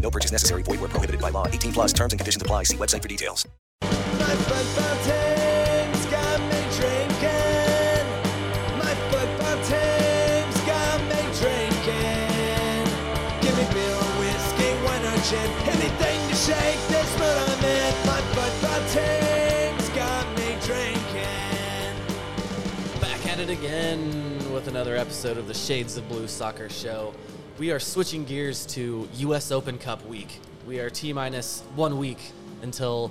No purchase necessary. Void where prohibited by law. 18 plus terms and conditions apply. See website for details. My football team's got me drinking. My football team's got me drinking. Give me beer or whiskey, wine or gin. Anything to shake this mood I'm in. My football team's got me drinking. Back at it again with another episode of the Shades of Blue Soccer Show. We are switching gears to U.S. Open Cup week. We are T minus one week until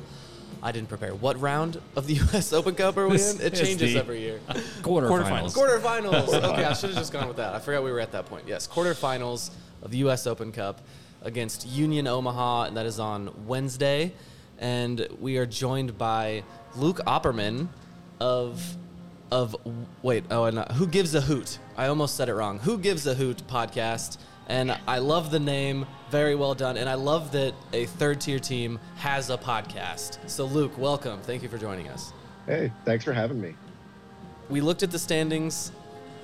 I didn't prepare. What round of the U.S. Open Cup are we in? It changes every year. Quarterfinals. Quarterfinals. Okay, I should have just gone with that. I forgot we were at that point. Yes, quarterfinals of the U.S. Open Cup against Union Omaha, and that is on Wednesday. And we are joined by Luke Opperman of of wait oh and who gives a hoot? I almost said it wrong. Who gives a hoot podcast? And I love the name, very well done. And I love that a third tier team has a podcast. So Luke, welcome. Thank you for joining us. Hey, thanks for having me. we looked at the standings.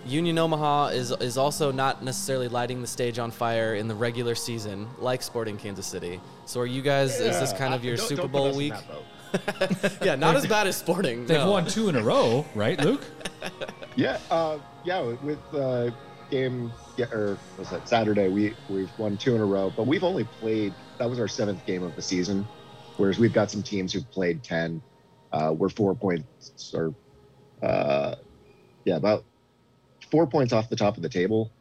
Union Omaha is is also not necessarily lighting the stage on fire in the regular season, like Sporting Kansas City. So are you guys? is this Yeah, kind of your don't- Super don't Bowl week? yeah, not as bad as Sporting. They've no. won two in a row, right, Luke? Yeah, uh, yeah. With uh, game, yeah, or was that Saturday? We we've won two in a row, but we've only played. That was our seventh game of the season, whereas we've got some teams who've played ten. Uh, we're four points, or uh, yeah, about four points off the top of the table.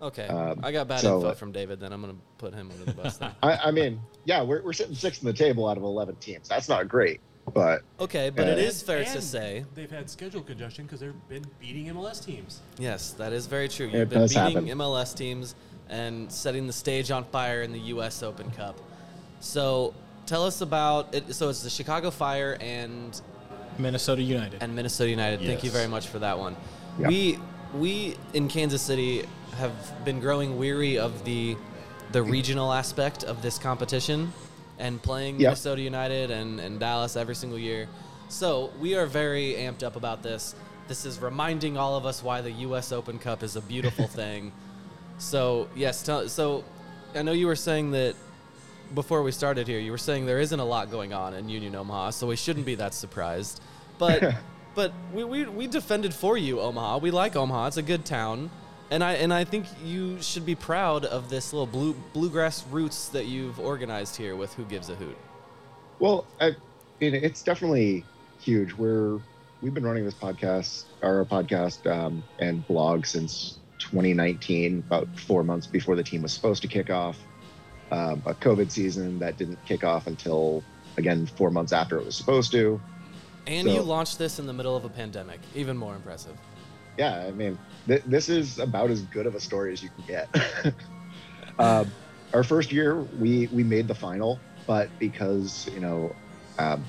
Okay, Um, I got bad so, info uh, from David. Then I'm gonna put him under the bus. Then. I, I mean, yeah, we're we're sitting sixth in the table out of eleven teams. That's not great, but Okay, but it Uh, is fair to say they've had schedule congestion because they've been beating MLS teams. yes, that is very true. It You've been does beating happen. MLS teams and setting the stage on fire in the U.S. Open Cup. So tell us about it. So it's the Chicago Fire and Minnesota United. and Minnesota United. Thank you very much for that one. Yeah. We we in Kansas City have been growing weary of the the regional aspect of this competition and playing Yeah. Minnesota United and, and Dallas every single year. So we are very amped up about this. This is reminding all of us why the U.S. Open Cup is a beautiful thing. So yes, tell, so I know you were saying that before we started here, you were saying there isn't a lot going on in Union Omaha, so we shouldn't be that surprised. But but we, we, we defended for you, Omaha. We like Omaha. It's a good town. And I and I think you should be proud of this little blue bluegrass roots that you've organized here with Who Gives a Hoot. Well, I mean, it's definitely huge. We're we've been running this podcast, our podcast, um, and blog since 2019, about four months before the team was supposed to kick off. Um, a COVID season that didn't kick off until again four months after it was supposed to. And So- you launched this in the middle of a pandemic. Even more impressive. Yeah, I mean, th- this is about as good of a story as you can get. um, our first year, we we made the final, but because you know, um,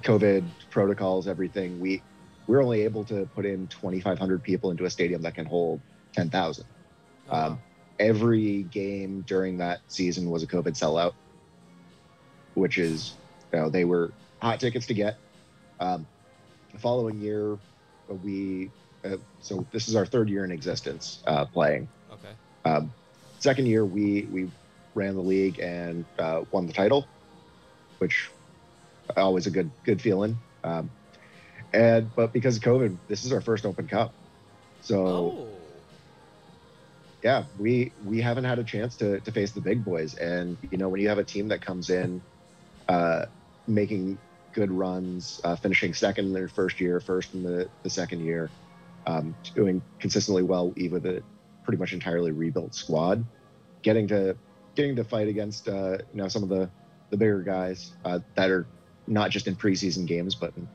COVID protocols, everything, we we're only able to put in 2,500 people into a stadium that can hold 10,000. Um, every game during that season was a COVID sellout, which is you know, they were hot tickets to get. Um, the following year, we uh, so this is our third year in existence uh, playing. Okay. Um, second year, we we ran the league and uh, won the title, which always a good good feeling. Um, and but because of COVID, this is our first Open Cup, so Oh. yeah, we we haven't had a chance to to face the big boys. And you know, when you have a team that comes in, uh, making good runs, uh, finishing second in their first year, first in the the second year, um, doing consistently well, even with a pretty much entirely rebuilt squad, getting to getting to fight against uh, you know some of the the bigger guys uh, that are not just in preseason games but in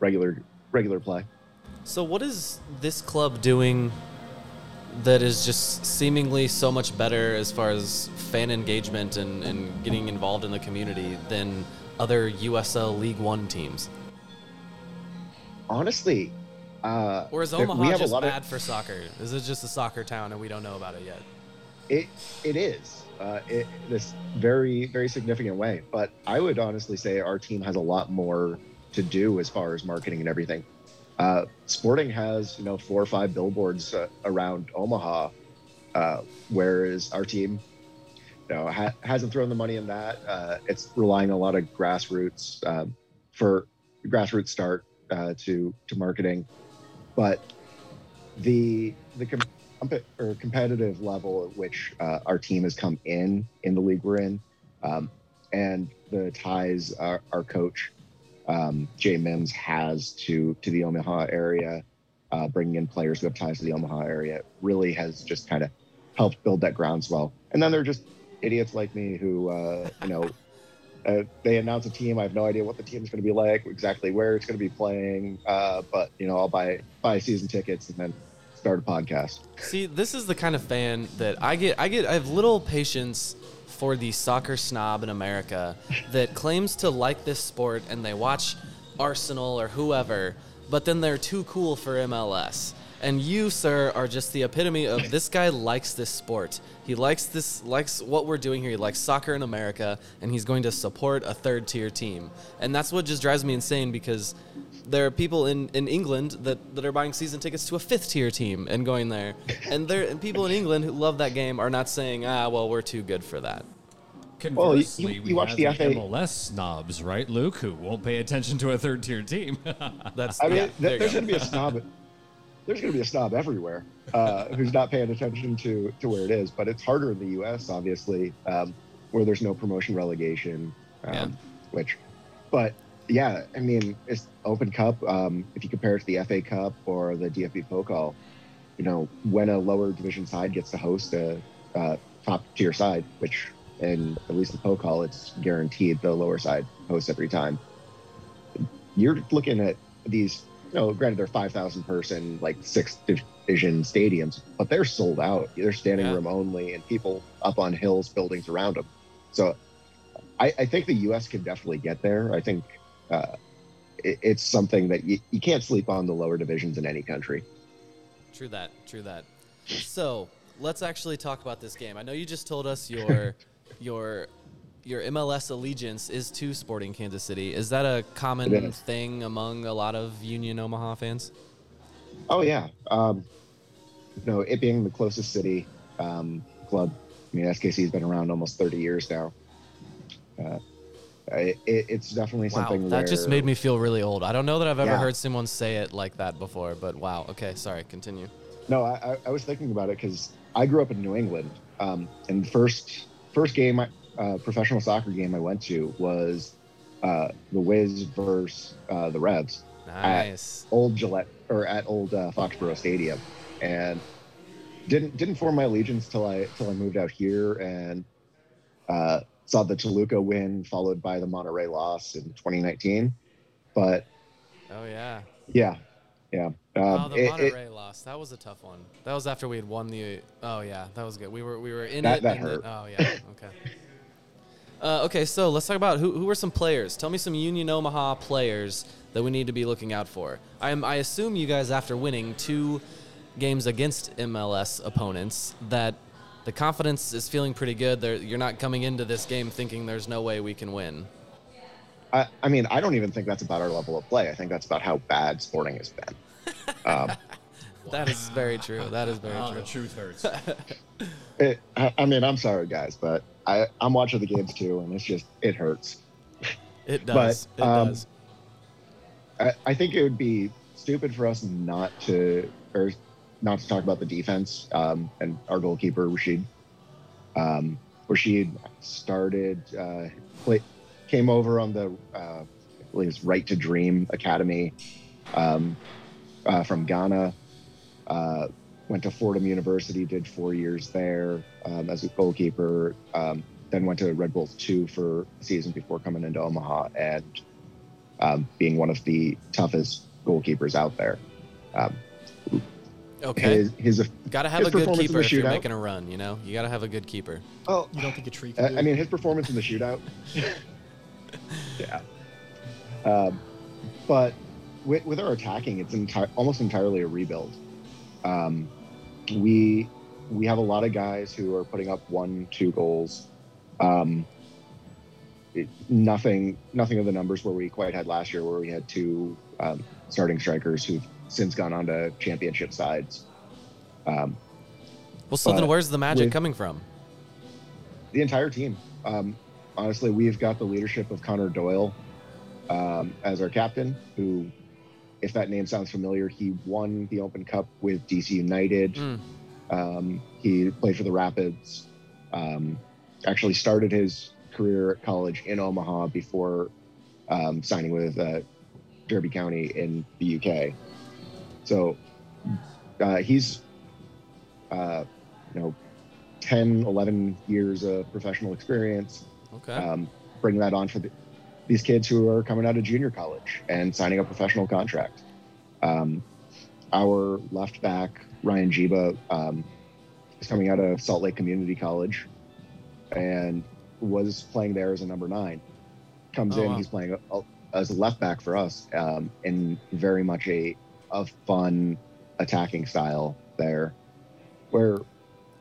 regular regular play. So what is this club doing that is just seemingly so much better as far as fan engagement and, and getting involved in the community than other USL League One teams? Honestly, uh, Or is there- Omaha just lot of- bad for soccer? Is it just a soccer town and we don't know about it yet? It it is uh, it, this very very significant way, but I would honestly say our team has a lot more to do as far as marketing and everything. Uh, Sporting has you know four or five billboards uh, around Omaha, uh, whereas our team, you know, ha- hasn't thrown the money in that. Uh, it's relying a lot of grassroots um, for grassroots start uh, to to marketing, but the the or competitive level at which uh, our team has come in in the league we're in, um, and the ties our, our coach um, Jay Mims has to to the Omaha area, uh, bringing in players who have ties to the Omaha area, really has just kind of helped build that groundswell. And then there are just idiots like me who, uh, you know, uh, they announce a team. I have no idea what the team's going to be like, exactly where it's going to be playing. Uh, but you know, I'll buy buy season tickets and then start a podcast. See, this is the kind of fan that I get. I get. I have little patience for the soccer snob in America that claims to like this sport and they watch Arsenal or whoever, but then they're too cool for MLS. And you, sir, are just the epitome of this guy likes this sport. He likes this, likes what we're doing here. He likes soccer in America, and he's going to support a third tier team. And that's what just drives me insane because there are people in, in England that, that are buying season tickets to a fifth tier team and going there. And there and people in England who love that game are not saying, ah, well, we're too good for that. Well, you- Conversely, you we watch have the the FA MLS snobs, right, Luke, who won't pay attention to a third tier team. That's I mean, yeah, th- there you there's go. going to be a snob. There's going to be a snob everywhere uh, who's not paying attention to to where it is. But it's harder in the U.S. obviously, um, where there's no promotion relegation, um, Yeah. which. But yeah, I mean, it's Open Cup. Um, if you compare it to the FA Cup or the DFB Pokal, you know, when a lower division side gets to host a uh, top tier side, which in at least the Pokal, it's guaranteed the lower side hosts every time you're looking at these granted they're 5000 person like sixth division stadiums but they're sold out they're standing Yeah. room only and people up on hills buildings around them so i, I think the us can definitely get there i think uh, it, it's something that you, you can't sleep on the lower divisions in any country True that. True that. So let's actually talk about this game. I know you just told us your your your MLS allegiance is to Sporting Kansas City. Is that a common thing among a lot of Union Omaha fans? Oh yeah. Um, you know, it being the closest city um, club. I mean, SKC has been around almost 30 years now. Uh, it, it's definitely Wow, something that just made me feel really old. I don't know that I've ever Yeah. heard someone say it like that before, but wow. Okay, sorry. Continue. No, I, I- was thinking about it because I grew up in New England, um, and the first first game, I- uh, professional soccer game I went to was uh, the Wiz versus uh, the Revs Nice. at Old Gillette or at Old uh, Foxborough Stadium, and didn't didn't form my allegiance till I till I moved out here and uh, saw the Toluca win followed by the Monterrey loss in 2019. But Oh yeah. yeah, yeah. Um, oh, the it- it- Monterrey loss. That was a tough one. That was after we had won the. Oh yeah, that was good. We were we were in That- it. that hurt. oh yeah. Okay. Uh, okay, so let's talk about who, who are some players. Tell me some Union Omaha players that we need to be looking out for. I am I assume you guys after winning two games against MLS opponents that the confidence is feeling pretty good. There, you're not coming into this game thinking there's no way we can win. I, I mean, I don't even think that's about our level of play. I think that's about how bad Sporting has been. Um, That is very true. That is very Oh, true. the truth hurts. it, I, I mean, I'm sorry, guys, but I, I'm watching the games too, and it's just it hurts. It does. But, it um, does. I, I think it would be stupid for us not to or not to talk about the defense um, and our goalkeeper Rashid. Um, Rashid started uh, play, came over on the uh, I believe it's Right to Dream Academy um, uh, from Ghana. Went to Fordham University, did four years there um, as a goalkeeper. Um, then went to Red Bulls two for a season before coming into Omaha and um, being one of the toughest goalkeepers out there. Um, Okay. His, his Got to have his a good keeper the if you're making a run. You know, you got to have a good keeper. Oh, You don't think a tree I, do I mean, his performance in the shootout. yeah. Um, but with, with our attacking, it's enti- almost entirely a rebuild. Um, we we have a lot of guys who are putting up one, two goals. Um, it- nothing, nothing of the numbers where we quite had last year, where we had two um, starting strikers who've since gone on to championship sides. Um, Well, so then where's the magic coming from? the entire team. Um, honestly, we've got the leadership of Conor Doyle um, as our captain, who, if that name sounds familiar, he won the Open Cup with DC United. Mm. Um, he played for the Rapids. Um, actually, started his career at college in Omaha before um, signing with uh, Derby County in the UK. So uh, he's, uh, you know, 10, 11 years of professional experience. Okay. Um, bring that on for the, these kids who are coming out of junior college and signing a professional contract. Um, our left back, Ryan Jiba, um, is coming out of Salt Lake Community College and was playing there as a number nine. Comes Oh, in, wow. he's playing a, a- as a left back for us um, in very much a, a fun attacking style there. Where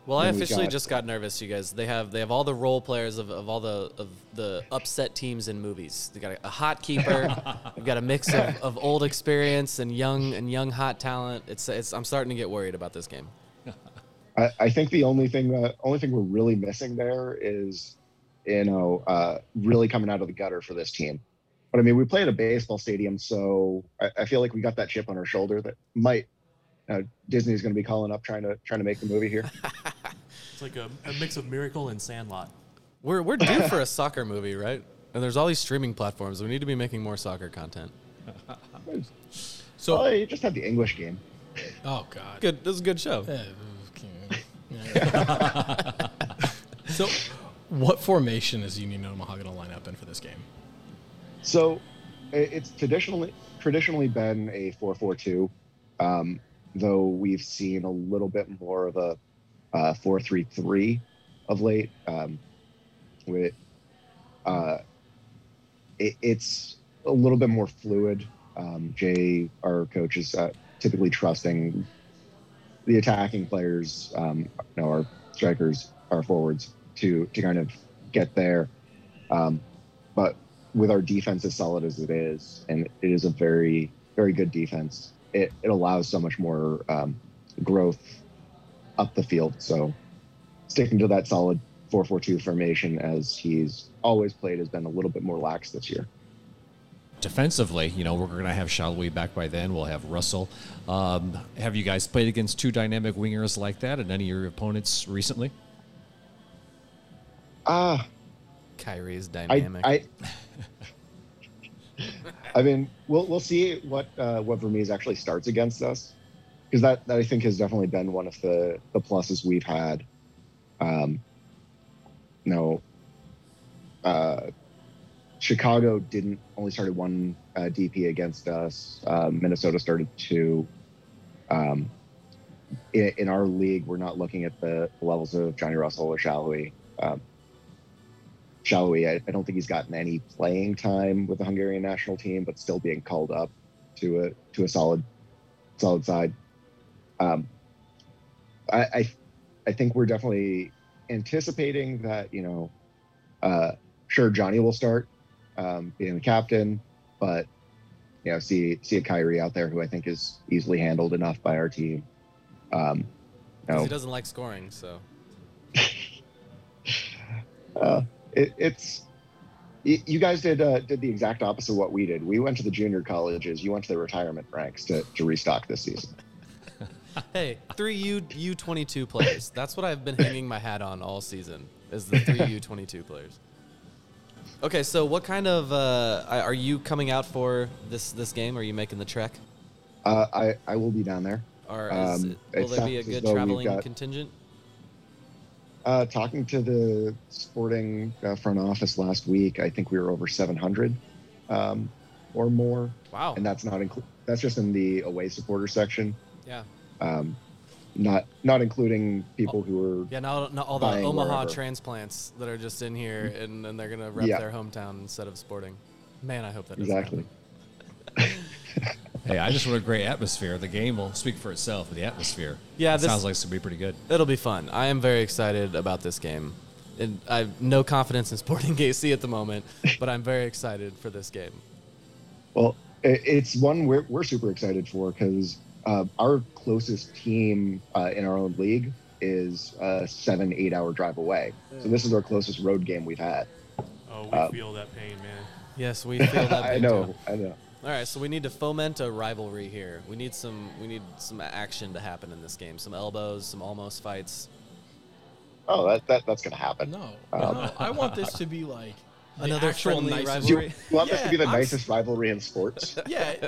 Well, I officially got- just got nervous, you guys. They have they have all the role players of, of all the of the upset teams in movies. They got a, a hot keeper. We've got a mix of, of old experience and young and young hot talent. It's it's I'm starting to get worried about this game. I, I think the only thing that only thing we're really missing there is, you know, uh, really coming out of the gutter for this team. But I mean, we play at a baseball stadium, so I, I feel like we got that chip on our shoulder that might. Uh, Disney's going to be calling up trying to trying to make the movie here. It's like a, a mix of Miracle and Sandlot. We're we're due for a soccer movie, right? And there's all these streaming platforms. We need to be making more soccer content. So, oh, you just have the English game. oh god. Good. This is a good show. So, what formation is Union Omaha going to line up in for this game? So it's traditionally traditionally been a 4-4-2, um, though we've seen a little bit more of a uh, 4-3-3 of late. Um, with uh, it, it's a little bit more fluid. Um, Jay, our coach, is uh, typically trusting the attacking players, um, you know, our strikers, our forwards, to to kind of get there. Um, but with our defense as solid as it is, and it is a very, very good defense, it, it allows so much more um, growth up the field. So sticking to that solid 4-4-2 formation as he's always played has been a little bit more lax this year. Defensively, you know, we're going to have Sallói back by then. We'll have Russell. Um, have you guys played against two dynamic wingers like that and any of your opponents recently? Ah, Khiry's I, dynamic. I, I mean, we'll we'll see what uh, what Vermes actually starts against us, because that, that I think has definitely been one of the the pluses we've had. Um, no, uh, Chicago didn't only started one uh, DP against us. Uh, Minnesota started two. Um, in, in our league, we're not looking at the levels of Johnny Russell or Sallói. Um, Sallói, I, I don't think he's gotten any playing time with the Hungarian national team, but still being called up to a to a solid solid side. Um, I, I I think we're definitely anticipating that you know, uh, sure Johnny will start, um, being the captain, but you know, see see a Khiry out there who I think is easily handled enough by our team. Um, Because he doesn't like scoring, so. uh, it, it's you guys did uh, did the exact opposite of what we did. We went to the junior colleges. You went to the retirement ranks to, to restock this season. Hey, three U U twenty two players. That's what I've been hanging my hat on all season. Is the three U twenty two players. Okay, so what kind of uh, are you coming out for this this game? Are you making the trek? Uh, I I will be down there. Or is Um, it, will there be a good traveling got- contingent? Uh, talking to the sporting uh, front office last week, I think we were over 700 um, or more. Wow. And that's not include. That's just in the away supporter section. Yeah. Um, not not including people who are Yeah, not, not all the Omaha wherever. transplants that are just in here and then they're gonna rep Yeah. their hometown instead of sporting. Man, I hope that exactly. Hey, I just want a great atmosphere. The game will speak for itself. The atmosphere. Yeah, It this- sounds like it's gonna be pretty good. It'll be fun. I am very excited about this game. And I have no confidence in Sporting KC at the moment, but I'm very excited for this game. Well, it's one we're, we're super excited for because uh, our closest team uh, in our own league is a seven, eight hour drive away. So this is our closest road game we've had. Oh, we Uh, feel that pain, man. Yes, we feel that. Pain. I know, time. I know. All right, so we need to foment a rivalry here. We need some. We need some action to happen in this game. Some elbows, some almost fights. Oh, that, that that's gonna happen. No, Um, no, I want this to be like Another actual friendly nicest. You, rivalry. you want this to be the I'm- nicest rivalry in sports? Yeah,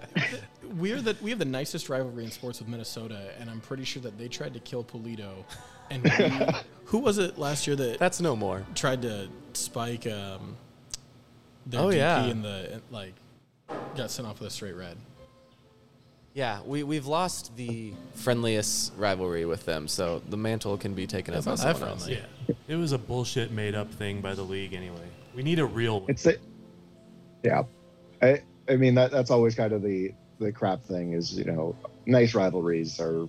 we're the we have the nicest rivalry in sports with Minnesota, and I'm pretty sure that they tried to kill Pulido. And we, who was it last year that That's no more. tried to spike um, their Oh, DP yeah. in the like got sent off with a straight red. Yeah, we we've lost the friendliest rivalry with them, so the mantle can be taken up That's by not that someone else. Yeah. It was a bullshit made up thing by the league anyway. We need a real one. It's a, yeah. I I mean that that's always kind of the the crap thing is you know nice rivalries are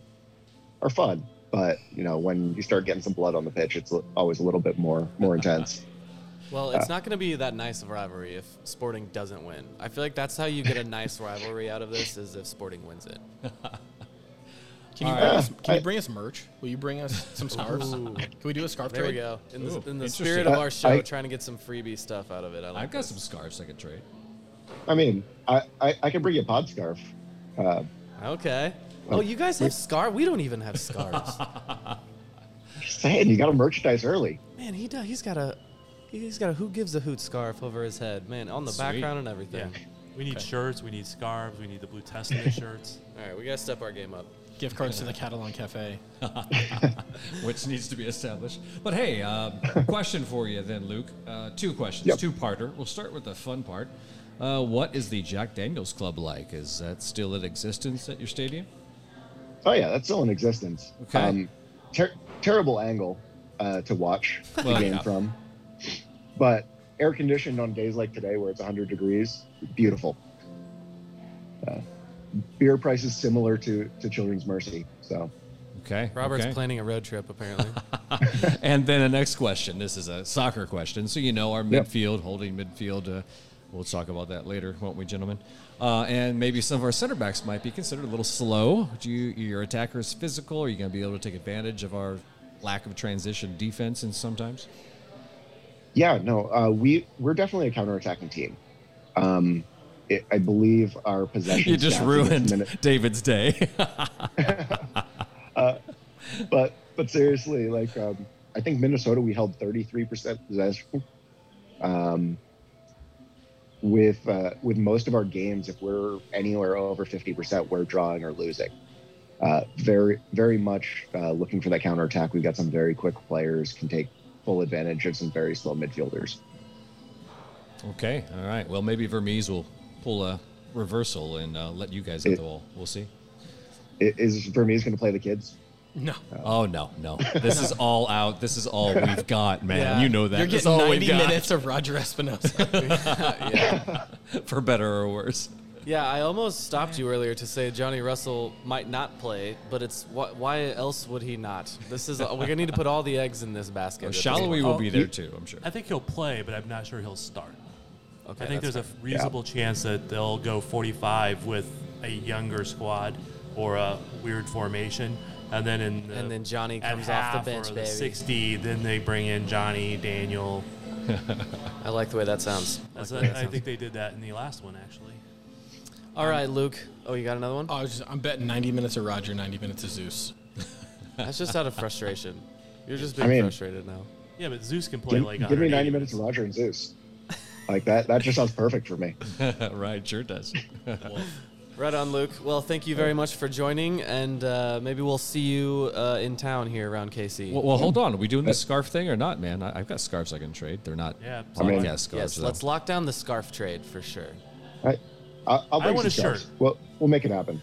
are fun, but you know when you start getting some blood on the pitch, it's always a little bit more more intense. Well, it's not going to be that nice of a rivalry if Sporting doesn't win. I feel like that's how you get a nice rivalry out of this is if Sporting wins it. Can you, All bring right. us, can you bring us merch? Will you bring us some scarves? Ooh. Can we do a scarf There trade? we go. In the, Ooh, in the spirit of our show, I- trying to get some freebie stuff out of it. I like I've got this. some scarves I could trade. I mean, I I, I can bring you a pod scarf. Uh, Okay. Oh, you guys have scar? We don't even have scarves. just saying, you got to merchandise early. Man, he does. He's got a. He's got a who gives a hoot scarf over his head, man, on the Sweet. background and Yeah. everything. We need shirts. We need scarves. We need the Blue Testament shirts. All right, we gotta step our game up. Gift cards to the Catalan Cafe. which needs to be established. But hey, um, question for you then, Luke. Uh, two questions, Yep. two-parter. We'll start with the fun part. Uh, what is the Jack Daniels Club like? Is that still in existence at your stadium? Oh yeah, that's still in existence. Okay. Um, ter- terrible angle uh, to watch the Well, game yeah. from, but air conditioned on days like today where it's 100 degrees, beautiful. Uh, beer prices similar to to Children's Mercy, so Okay. Robert's okay. planning a road trip apparently. and then the next question. This is a soccer question. So you know our Yep. midfield, holding midfield. Uh, we'll talk about that later, won't we, gentlemen? Uh, and maybe some of our center backs might be considered a little slow. Do you, your attackers physical? Are you going to be able to take advantage of our lack of transition defense? And sometimes. yeah, no, uh, we we're definitely a counterattacking team. Um, it, I believe our possession. You just ruined David's day. uh, but but seriously, like um, I think Minnesota, we held 33% possession. Um, with uh, with most of our games, if we're anywhere over 50%, we're drawing or losing. Uh, very very much uh, looking for that counterattack. We've got some very quick players, can take full advantage of some very slow midfielders. okay. All right. Well, maybe Vermes will pull a reversal and uh, let you guys It- the wall. We'll see. Is Vermes going to play the kids? No. Oh no, no! This is all out. This is all we've got, man. Yeah. You know that. You're This getting all we've 90 got. minutes of Roger Espinoza. yeah. for better or worse. Yeah, I almost stopped you earlier to say Johnny Russell might not play, but it's wh- why else would he not? This is we're gonna need to put all the eggs in this basket. At this Sallói will Oh, be he- there too, I'm sure. I think he'll play, but I'm not sure he'll start. Okay, I think that's there's a fine. reasonable chance that they'll go 45 with a younger squad or a weird formation, and then in the, And then Johnny comes off the bench, or baby. 60, then they bring in Johnny, Daniel. I like the way that sounds. I like the way that I sounds. think they did that in the last one actually. All right, Luke. Oh, you got another one? Oh, I was just, I'm betting 90 minutes of Roger, 90 minutes of Zeus. That's just out of frustration. You're just I being mean- frustrated now. Yeah, but Zeus can play Give, like give me 90 minutes of Roger and Zeus. Like that. That just sounds perfect for me. right, sure does. Right on, Luke. Well, thank you very much for joining, and uh, maybe we'll see you uh, in town here around KC. well, well, hold on. Are we doing the scarf thing or not, man? I, I've got scarves I can trade. They're not Yeah, I mean- podcast scarves. yes, though. let's lock down the scarf trade for sure. I, I, I'll I want a some scarves. shirt. We'll, we'll make it happen.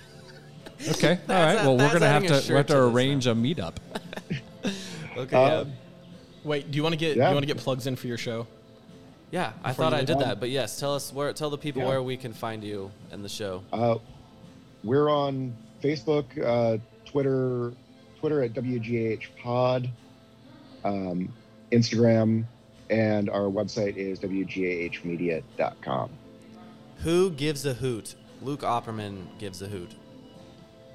Okay. All right. A- Well, we're gonna have to we shirt have to to this arrange a meetup. Okay. Uh, yeah. Wait, do you want to get Yeah. you want to get plugs in for your show? Yeah, I thought I did on- that, but yes, tell us where. Tell the people Yeah. where we can find you and the show. Uh, we're on Facebook, uh, Twitter, Twitter at WGH Pod, um, Instagram, and our website is WGAHmedia.com. Who gives a hoot? Luke Opperman gives a hoot.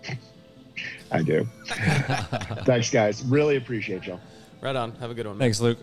I do. Thanks, guys. Really appreciate y'all. Right on. Have a good one. man. Thanks, Luke.